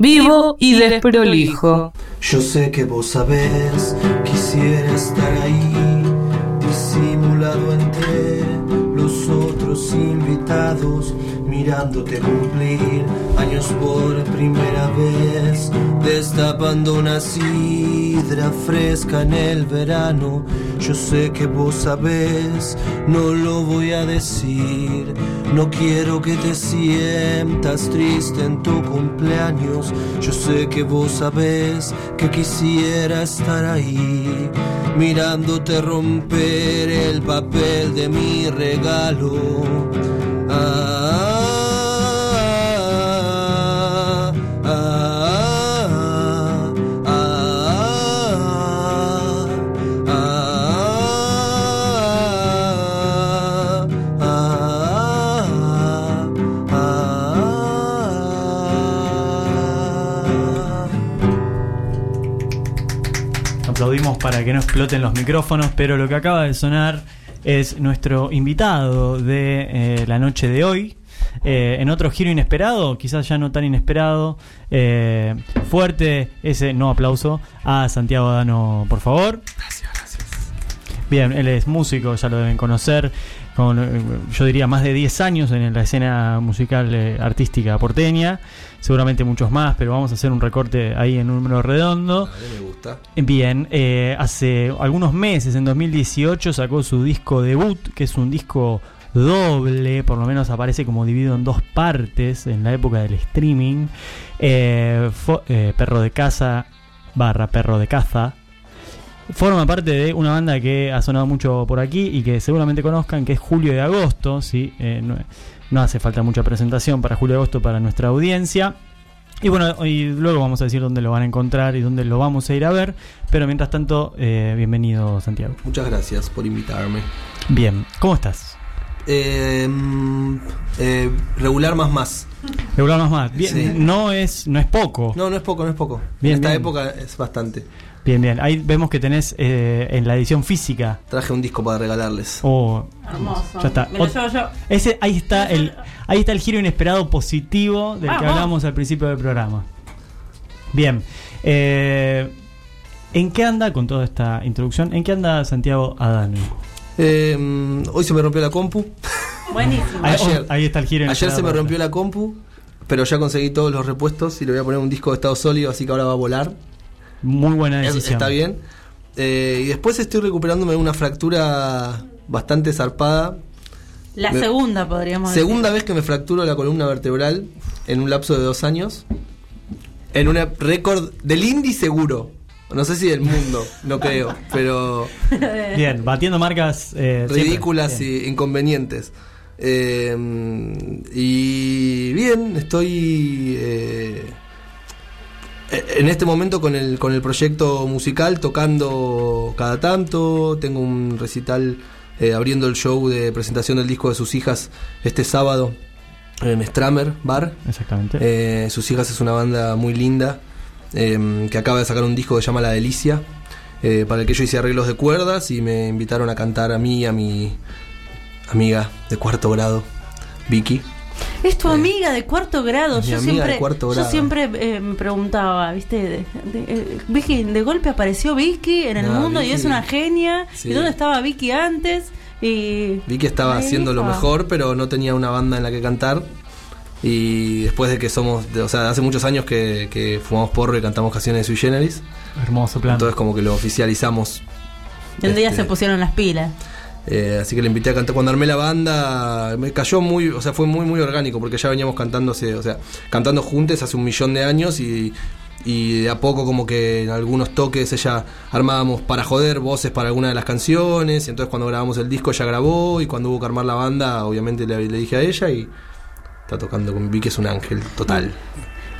vivo y desprolijo. Yo sé que vos sabés, quisiera estar ahí, disimulado entre los otros invitados, mirándote cumplir años por primera vez, destapando una sidra fresca en el verano. Yo sé que vos sabés, no lo voy a decir, no quiero que te sientas triste en tu cumpleaños. Yo sé que vos sabés que quisiera estar ahí, mirándote romper el papel de mi regalo. Exploten los micrófonos, pero lo que acaba de sonar es nuestro invitado de eh, la noche de hoy. Eh, en otro giro inesperado, quizás ya no tan inesperado. eh, fuerte ese no aplauso a Santiago Dano, por favor. Bien, él es músico, ya lo deben conocer. Con, eh, yo diría, más de 10 años en la escena musical eh, artística porteña. Seguramente muchos más, pero vamos a hacer un recorte ahí en un número redondo. Dale, me gusta. Bien, eh, hace algunos meses, en 2018, sacó su disco debut, que es un disco doble, por lo menos aparece como dividido en dos partes en la época del streaming. Eh, eh, perro de casa barra perro de caza. Forma parte de una banda que ha sonado mucho por aquí y que seguramente conozcan, que es Julio de Agosto. ¿sí? Eh, no, no hace falta mucha presentación para Julio de Agosto para nuestra audiencia. Y bueno, y luego vamos a decir dónde lo van a encontrar y dónde lo vamos a ir a ver. Pero mientras tanto, eh, bienvenido Santiago. Muchas gracias por invitarme. Bien, ¿cómo estás? Eh, mm, eh, regular más más. Regular más más. Bien, Sí. no es no es poco. No, no es poco, no es poco. Bien, en esta bien. época es bastante. Bien, bien. Ahí vemos que tenés eh, en la edición física. Traje un disco para regalarles. Oh, Hermoso. ya está. Me lo Ot- llevo yo. Ese, ahí está el ahí está el giro inesperado positivo del que Vamos. hablamos al principio del programa. Bien. eh, ¿En qué anda, con toda esta introducción, en qué anda Santiago Adano? Eh, hoy se me rompió la compu. Buenísimo. Ahí, Ayer. oh, ahí está el giro Ayer inesperado. se me rompió la compu, pero ya conseguí todos los repuestos y le voy a poner un disco de estado sólido, así que ahora va a volar. Muy buena decisión. Está bien. Eh, y después estoy recuperándome de una fractura bastante zarpada. La Me- segunda podríamos Segunda vez que me fracturo la columna vertebral en un lapso de dos años. En un récord del Indy seguro. No sé si del mundo, no creo, pero decir. Bien, batiendo marcas eh, ridículas y inconvenientes. Eh, y bien, estoy eh, en este momento con el, con el proyecto musical tocando cada tanto. Tengo un recital eh, abriendo el show de presentación del disco de sus hijas este sábado en Stramer Bar. Exactamente. Eh, sus hijas es una banda muy linda eh, que acaba de sacar un disco que se llama La Delicia, eh, para el que yo hice arreglos de cuerdas y me invitaron a cantar a mí y a mi amiga de cuarto grado, Vicky. Es tu amiga de cuarto grado. Yo amiga siempre, de cuarto yo siempre eh, me preguntaba, ¿viste? De, de- eh, Vicky, de golpe apareció Vicky en el No, mundo y es una genia. Sí. ¿Y dónde estaba Vicky antes? Y Vicky estaba haciendo lo mejor, pero no tenía una banda en la que cantar. Y después de que somos, de- o sea, hace muchos años que, que fumamos porro y cantamos canciones de Sui Generis, Hermoso plan. entonces como que lo oficializamos. un día Este, se pusieron las pilas. Eh, así que le invité a cantar. Cuando armé la banda, me cayó muy, o sea, fue muy, muy orgánico, porque ya veníamos cantando o sea, cantando juntos hace un millón de años y, y de a poco como que en algunos toques ella armábamos para joder voces para alguna de las canciones, y entonces cuando grabamos el disco ella grabó y cuando hubo que armar la banda, obviamente le, le dije a ella y está tocando con Vicky, es un ángel total.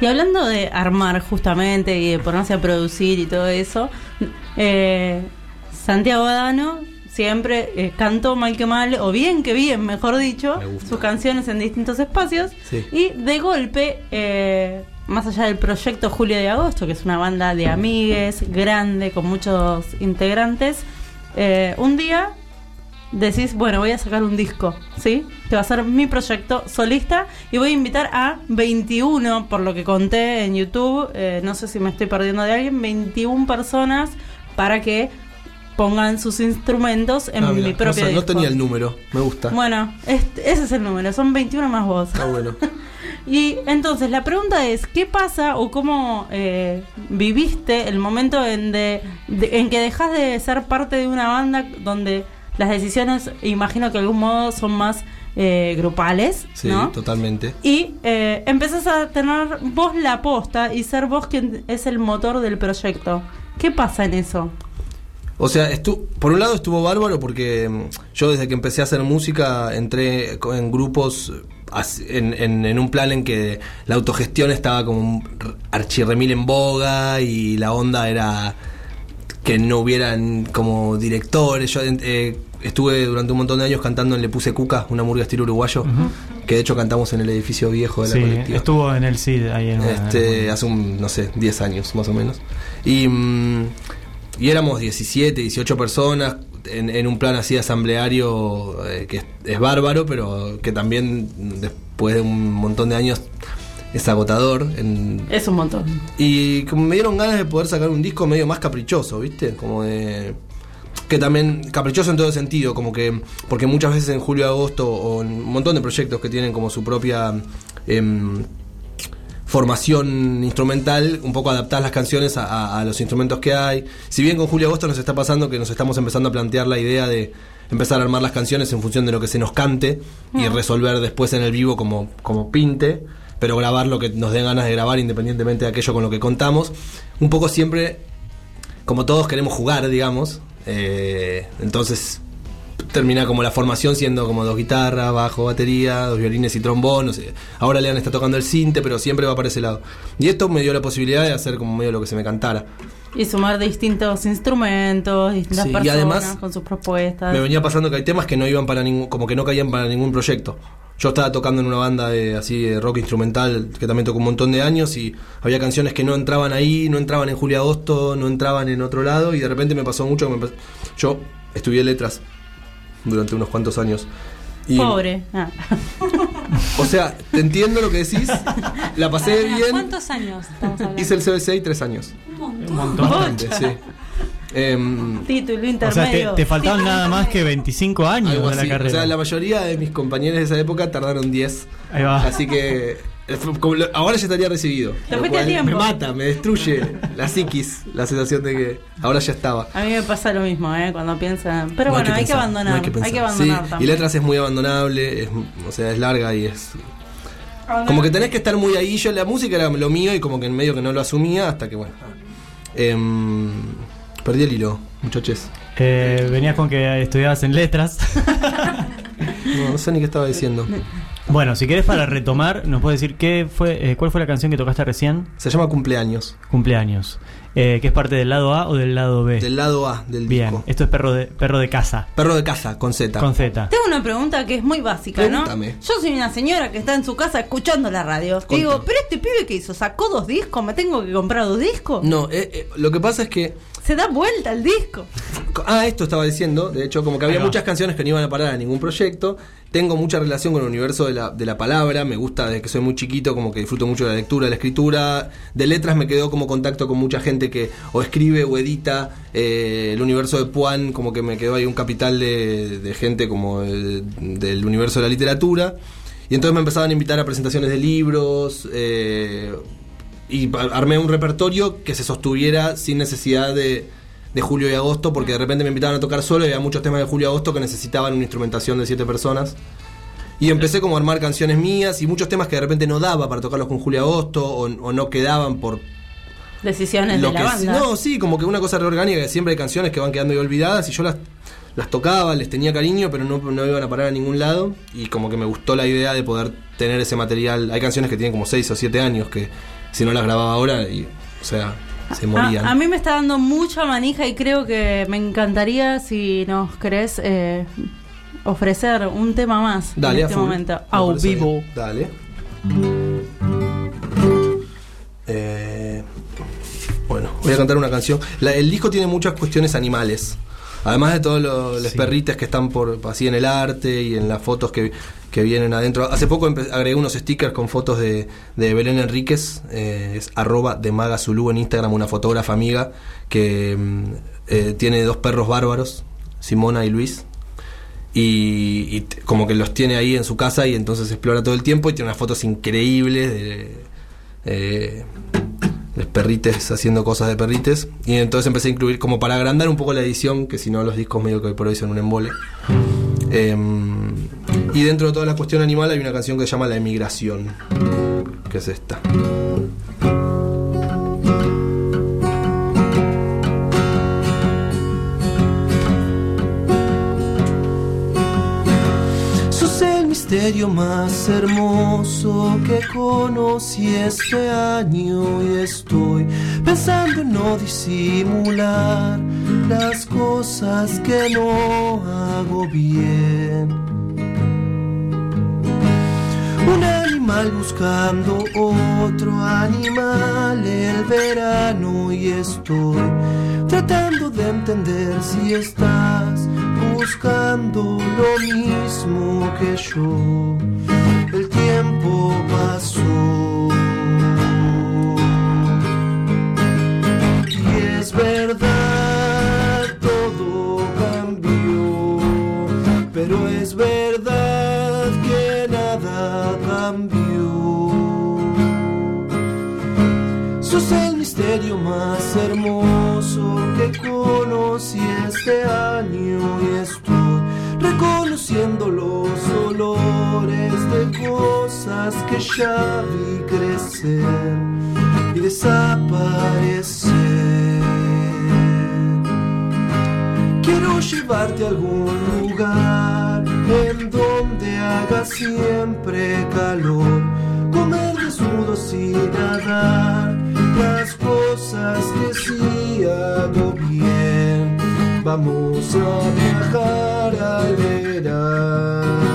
Y hablando de armar justamente y de ponerse a producir y todo eso, eh, Santiago Adano siempre eh, cantó mal que mal, o bien que bien, mejor dicho, sus canciones en distintos espacios. Sí. Y de golpe, eh, más allá del proyecto Julio de Agosto, que es una banda de amigues grande, con muchos integrantes, eh, un día decís, bueno, voy a sacar un disco, ¿sí? Que va a ser mi proyecto solista y voy a invitar a 21, por lo que conté en YouTube, eh, no sé si me estoy perdiendo de alguien, 21 personas para que pongan sus instrumentos en Ah, mi propio no, tenía el número, me gusta. Bueno, este- ese es el número, son 21 más vos. Está bueno. Y entonces la pregunta es, ¿qué pasa o cómo eh, viviste el momento en, de, de- en que dejas de ser parte de una banda donde las decisiones, imagino que de algún modo son más eh, grupales, Sí, ¿no? totalmente. Y eh, empezás a tener vos la posta y ser vos quien es el motor del proyecto. ¿Qué pasa en eso? O sea, estu por un lado estuvo bárbaro porque mm, yo desde que empecé a hacer música entré en grupos as- en, en- en un plan en que la autogestión estaba como archirremil en boga y la onda era que no hubieran como directores. Yo eh, estuve durante un montón de años cantando en Le Puse Cuca, una murga estilo uruguayo, que de hecho cantamos en el edificio viejo de la Sí, colectiva. estuvo en el CID ahí en Este, hace un, no sé, 10 años más o menos. Y, mm, y éramos 17, 18 personas en, en un plan así asambleario eh, que es, es bárbaro, pero que también después de un montón de años es agotador. en- Es un montón. y como me dieron ganas de poder sacar un disco medio más caprichoso, ¿viste? Como de. Que también, caprichoso en todo sentido, como que. Porque muchas veces en julio, agosto, o en un montón de proyectos que tienen como su propia. em, formación instrumental, un poco adaptar las canciones a, a- a los instrumentos que hay. Si bien con Julio Agosto nos está pasando que nos estamos empezando a plantear la idea de empezar a armar las canciones en función de lo que se nos cante y resolver después en el vivo como, como pinte, pero grabar lo que nos dé ganas de grabar independientemente de aquello con lo que contamos. Un poco siempre, como todos queremos jugar, digamos, eh, entonces termina como la formación siendo como dos guitarras, bajo, batería, dos violines y trombón. no sé. Ahora Lean está tocando el cinte, pero siempre va para ese lado. Y esto me dio la posibilidad de hacer como medio lo que se me cantara. Y sumar distintos instrumentos, distintas Sí, y personas además, con sus propuestas. Me venía pasando que hay temas que no iban para ningún, como que no caían para ningún proyecto. Yo estaba tocando en una banda de así de rock instrumental que también tocó un montón de años y había canciones que no entraban ahí, no entraban en julio agosto, no entraban en otro lado y de repente me pasó mucho que me yo estudié letras durante unos cuantos años. Y, Pobre. Ah. O sea, te entiendo lo que decís, la pasé bien, ¿Cuántos años estamos hablando? hice el CBC y tres años. Un montón. Bastante, sí. Em, Título O sea, intermedio. te, te faltaban nada más que 25 años de la así. O carrera. sea, la mayoría de mis compañeros de esa época tardaron 10. Ahí va. Así que ahora ya estaría recibido. Lo cual tiempo. Me mata, me destruye la psiquis, la sensación de que ahora ya estaba. A mí me pasa lo mismo, ¿eh? Cuando piensan. Pero No bueno, hay que, pensar, abandonar. no hay, que pensar. abandonar Sí, también. Y letras es muy abandonable, es, o sea, es larga y es. Como que tenés que estar muy ahí. Yo la música era lo mío y como que en medio que no lo asumía hasta que, bueno. Em, perdí el hilo, muchachos. Eh, venías con que estudiabas en letras. No, no sé ni qué estaba diciendo. Bueno, si querés para retomar, nos puedes decir qué fue, eh, cuál fue la canción que tocaste recién, Se llama Cumpleaños. cumpleaños, eh, que es parte del lado A o del lado B. Del lado A del Bien, disco. esto es perro de perro de casa Perro de casa, con Z. con Z. Tengo una pregunta que es muy básica, ¿no? Pregúntame. Yo soy una señora que está en su casa escuchando la radio. Y Digo, Contame. pero este pibe que hizo, sacó dos discos, ¿me tengo que comprar dos discos? No, eh, eh, lo que pasa es que. Se da vuelta el disco. Ah, esto estaba diciendo. De hecho, como que había muchas canciones que no iban a parar a ningún proyecto. Tengo mucha relación con el universo de la, de la palabra. Me gusta desde que soy muy chiquito, como que disfruto mucho de la lectura, de la escritura. De letras me quedó como contacto con mucha gente que o escribe o edita. Eh, el universo de Puan, como que me quedó ahí un capital de, de gente como el- del universo de la literatura. Y entonces me empezaban a invitar a presentaciones de libros. eh, y armé un repertorio que se sostuviera sin necesidad de, de julio y agosto, porque de repente me invitaban a tocar solo y había muchos temas de julio y agosto que necesitaban una instrumentación de siete personas. Y empecé como a armar canciones mías y muchos temas que de repente no daba para tocarlos con julio y agosto o, o no quedaban por Decisiones lo de la que banda. no, sí, como que una cosa reorgánica, que siempre hay canciones que van quedando ahí olvidadas y yo las, las tocaba, les tenía cariño, pero no, no iban a parar a ningún lado y como que me gustó la idea de poder tener ese material. Hay canciones que tienen como 6 o 7 años que si no las grababa ahora, y, o sea, se morían. A, a mí me está dando mucha manija y creo que me encantaría si nos querés eh, ofrecer un tema más Dale, en a este momento. Parece vivo. bien. Dale. Eh, bueno, voy a cantar una canción. La- el disco tiene muchas cuestiones animales. Además de todos los, los Sí. perrites que están por así en el arte y en las fotos que, que vienen adentro. Hace poco agregué unos stickers con fotos de, de Belén Enríquez, eh, es arroba de Maga Zulú en Instagram, una fotógrafa amiga que mm, eh, tiene dos perros bárbaros, Simona y Luis. Y, y como que los tiene ahí en su casa y entonces explora todo el tiempo y tiene unas fotos increíbles de, eh, perrites haciendo cosas de perrites. Y entonces empecé a incluir como para agrandar un poco la edición, que si no los discos medio que hoy por hoy son un embole. Em, y dentro de toda la cuestión animal hay una canción que se llama La Emigración, que es esta. Misterio más hermoso que conocí este año y estoy pensando en no disimular las cosas que no hago bien. Un animal buscando otro animal el verano y estoy tratando de entender si estás buscando lo mismo que yo. El tiempo pasó. Y es verdad, todo cambió, pero es verdad que nada cambió. Sos el misterio más hermoso que conocí este año cosas que ya vi crecer y desaparecer. Quiero llevarte a algún lugar en donde haga siempre calor, comer desnudos y nadar las cosas que sí hago bien. Vamos a viajar al verano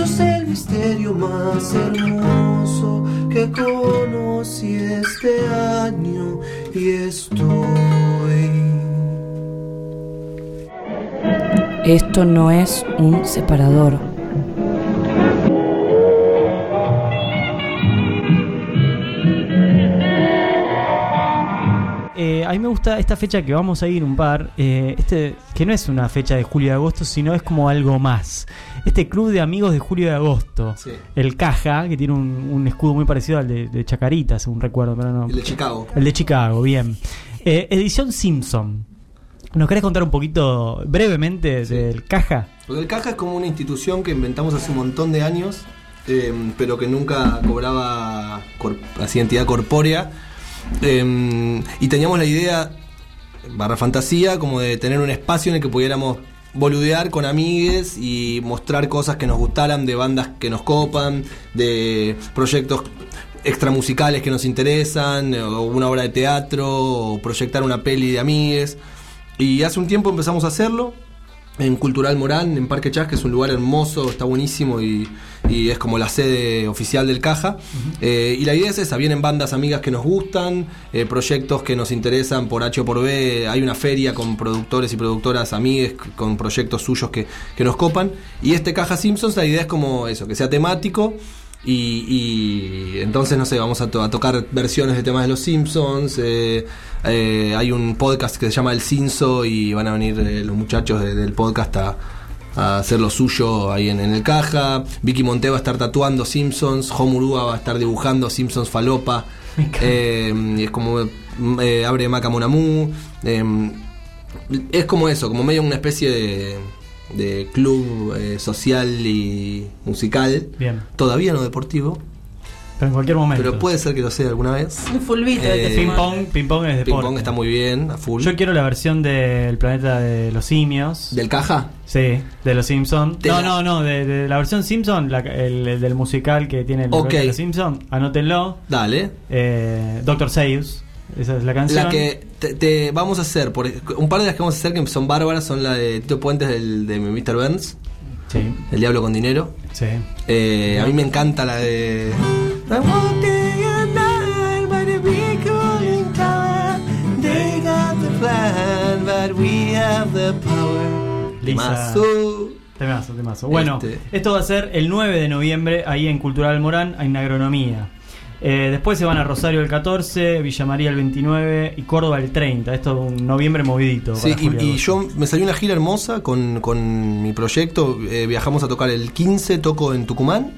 Sos el misterio más hermoso que conocí este año y estoy. Esto no es un separador. A mí me gusta esta fecha que vamos a ir un par, eh, este que no es una fecha de julio y agosto, sino es como algo más. Este club de amigos de julio y agosto, Sí. el Caja, que tiene un, un escudo muy parecido al de, de Chacarita, según recuerdo, pero no. El de Chicago. El de Chicago, bien. Eh, edición Simpson. ¿Nos querés contar un poquito brevemente Sí. del Caja? Porque el Caja es como una institución que inventamos hace un montón de años, eh, pero que nunca cobraba así entidad corpórea. Eh, y teníamos la idea, barra fantasía, como de tener un espacio en el que pudiéramos boludear con amigues y mostrar cosas que nos gustaran de bandas que nos copan, de proyectos extramusicales que nos interesan, o una obra de teatro, o proyectar una peli de amigues. Y hace un tiempo empezamos a hacerlo. En Cultural Morán, en Parque Chas, que es un lugar hermoso, está buenísimo y, y es como la sede oficial del Caja. Eh, y la idea es esa, vienen bandas amigas que nos gustan, eh, proyectos que nos interesan por H o por B, hay una feria con productores y productoras amigues, con proyectos suyos que, que nos copan. Y este Caja Simpsons, la idea es como eso, que sea temático. Y, y entonces, no sé, vamos a, to- a tocar versiones de temas de los Simpsons. eh, eh, hay un podcast que se llama El Cinso y van a venir eh, los muchachos de- del podcast a, a hacer lo suyo ahí en, en el caja. Vicky Monte va a estar tatuando Simpsons. Homurúa va a estar dibujando Simpsons Falopa. Eh, y es como mm, abre Maca Monamu. eh, es como eso, como medio una especie de, de club eh, social y musical. Bien. Todavía no deportivo, Pero en cualquier momento. pero puede ser que lo sea alguna vez. Un fulbito Eh, este Ping pong, ping pong es Ping deporte. pong está muy bien, a full. Yo quiero la versión del planeta de los simios. ¿Del caja? Sí, de los Simpsons. De No, la- no, no, de, de la versión Simpson, la- el, el del musical que tiene el Ok. planeta de los Simpsons. Anótenlo. Dale. Eh, Doctor Seuss. Esa es la canción. La que te, te vamos a hacer, por, un par de las que vamos a hacer que son bárbaras son la de Tito Puentes del, de Mr. Burns, Sí, El Diablo con Dinero. sí. Eh, a mí me encanta la de. Lisa. Temazo. Temazo, temazo. Bueno, Este. esto va a ser el 9 de noviembre ahí en Cultural Morán, en agronomía. Eh, después se van a Rosario el 14, Villa María el 29 y Córdoba el 30. Esto es un noviembre movidito. Sí, y, yo me salió una gira hermosa con, con mi proyecto. eh, viajamos a tocar el 15, toco en Tucumán,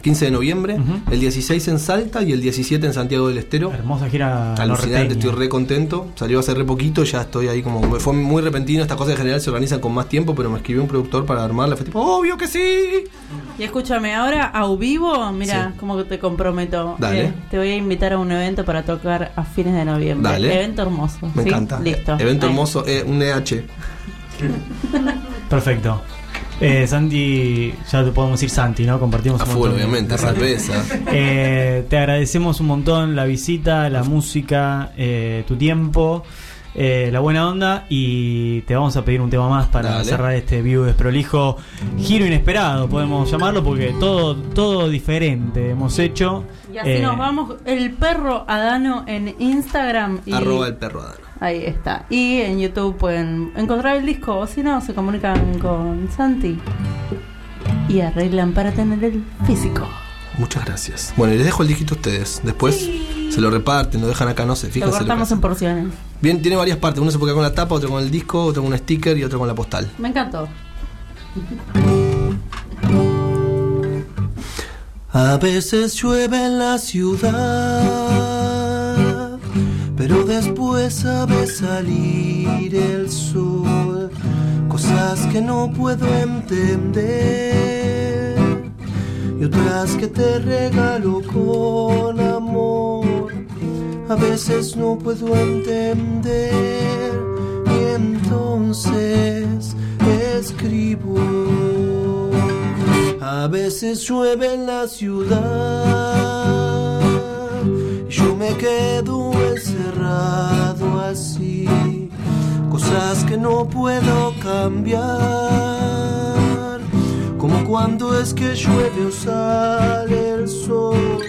15 de noviembre, el 16 en Salta y el 17 en Santiago del Estero. Hermosa gira Alucinante, estoy re contento. Salió hace re poquito, ya estoy ahí como. me Fue muy repentino. Estas cosas en general se organizan con más tiempo, pero me escribió un productor para armarla. Fue tipo, obvio que sí. Y escúchame, ahora a vivo, mira Sí. cómo que te comprometo. Dale. Eh, te voy a invitar a un evento para tocar a fines de noviembre. Dale. Evento hermoso. Me ¿sí? encanta. Listo. Evento Ahí. hermoso, eh, un EH. Perfecto. Eh, Santi, ya te podemos decir Santi, ¿no? Compartimos A un full, montón obviamente. Eh, te agradecemos un montón la visita, la música, eh, tu tiempo, eh, la buena onda y te vamos a pedir un tema más para Dale. cerrar este view desprolijo. Giro inesperado, podemos llamarlo, porque todo, todo diferente hemos hecho. Y así Eh, nos vamos. El perro Adano en Instagram. Y Arroba el perro Adano. Ahí está. Y en YouTube pueden encontrar el disco. O si no, se comunican con Santi. Y arreglan para tener el físico. Muchas gracias. Bueno, y les dejo el dígito a ustedes. Después se lo reparten, lo dejan acá, no sé. Lo Fíjense. lo cortamos en porciones. Bien, tiene varias partes. Uno se puede quedar con la tapa, otro con el disco, otro con un sticker y otro con la postal. Me encantó. A veces llueve en la ciudad, pero después sabe salir el sol. Cosas que no puedo entender y otras que te regalo con amor. A veces no puedo entender y entonces escribo. A veces llueve en la ciudad y yo me quedo encerrado así. Cosas que no puedo cambiar, como cuando es que llueve o sale el sol.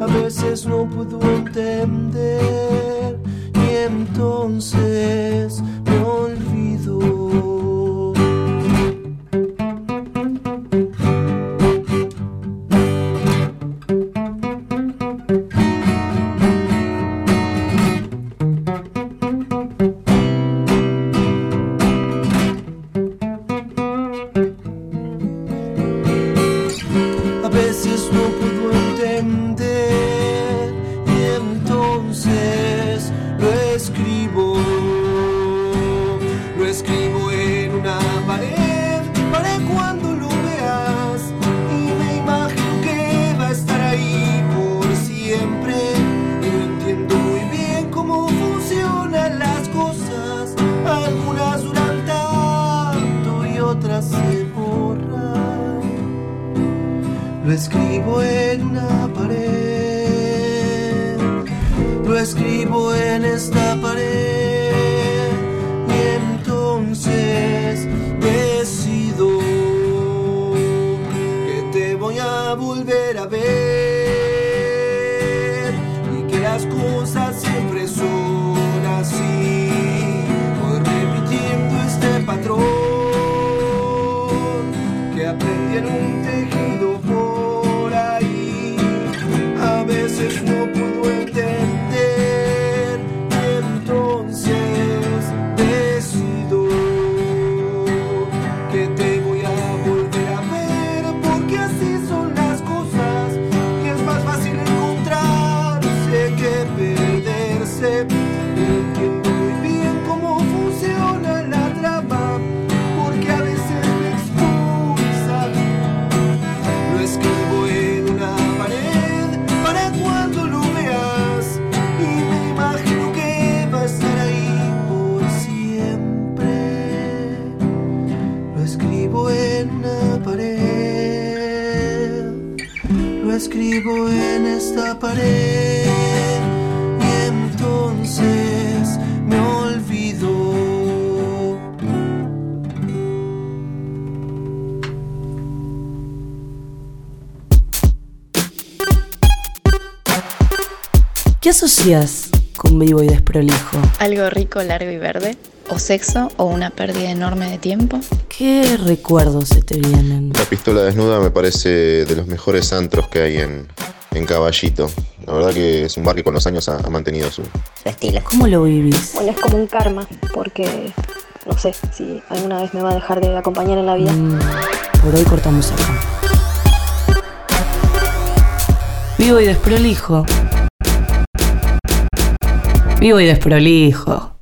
A veces no puedo entender y entonces me olvido. En esta pared ¿Qué asocias con vivo y desprolijo? Algo rico, largo y verde. O sexo o una pérdida enorme de tiempo. ¿Qué recuerdos se te vienen? La pistola desnuda me parece de los mejores antros que hay en, en Caballito. La verdad que es un bar que con los años ha, ha mantenido su, su estilo. ¿Cómo lo vivís? Bueno, es como un karma, porque no sé si alguna vez me va a dejar de acompañar en la vida. Mm, por hoy cortamos acá. Vivo y desprolijo. Vivo y desprolijo.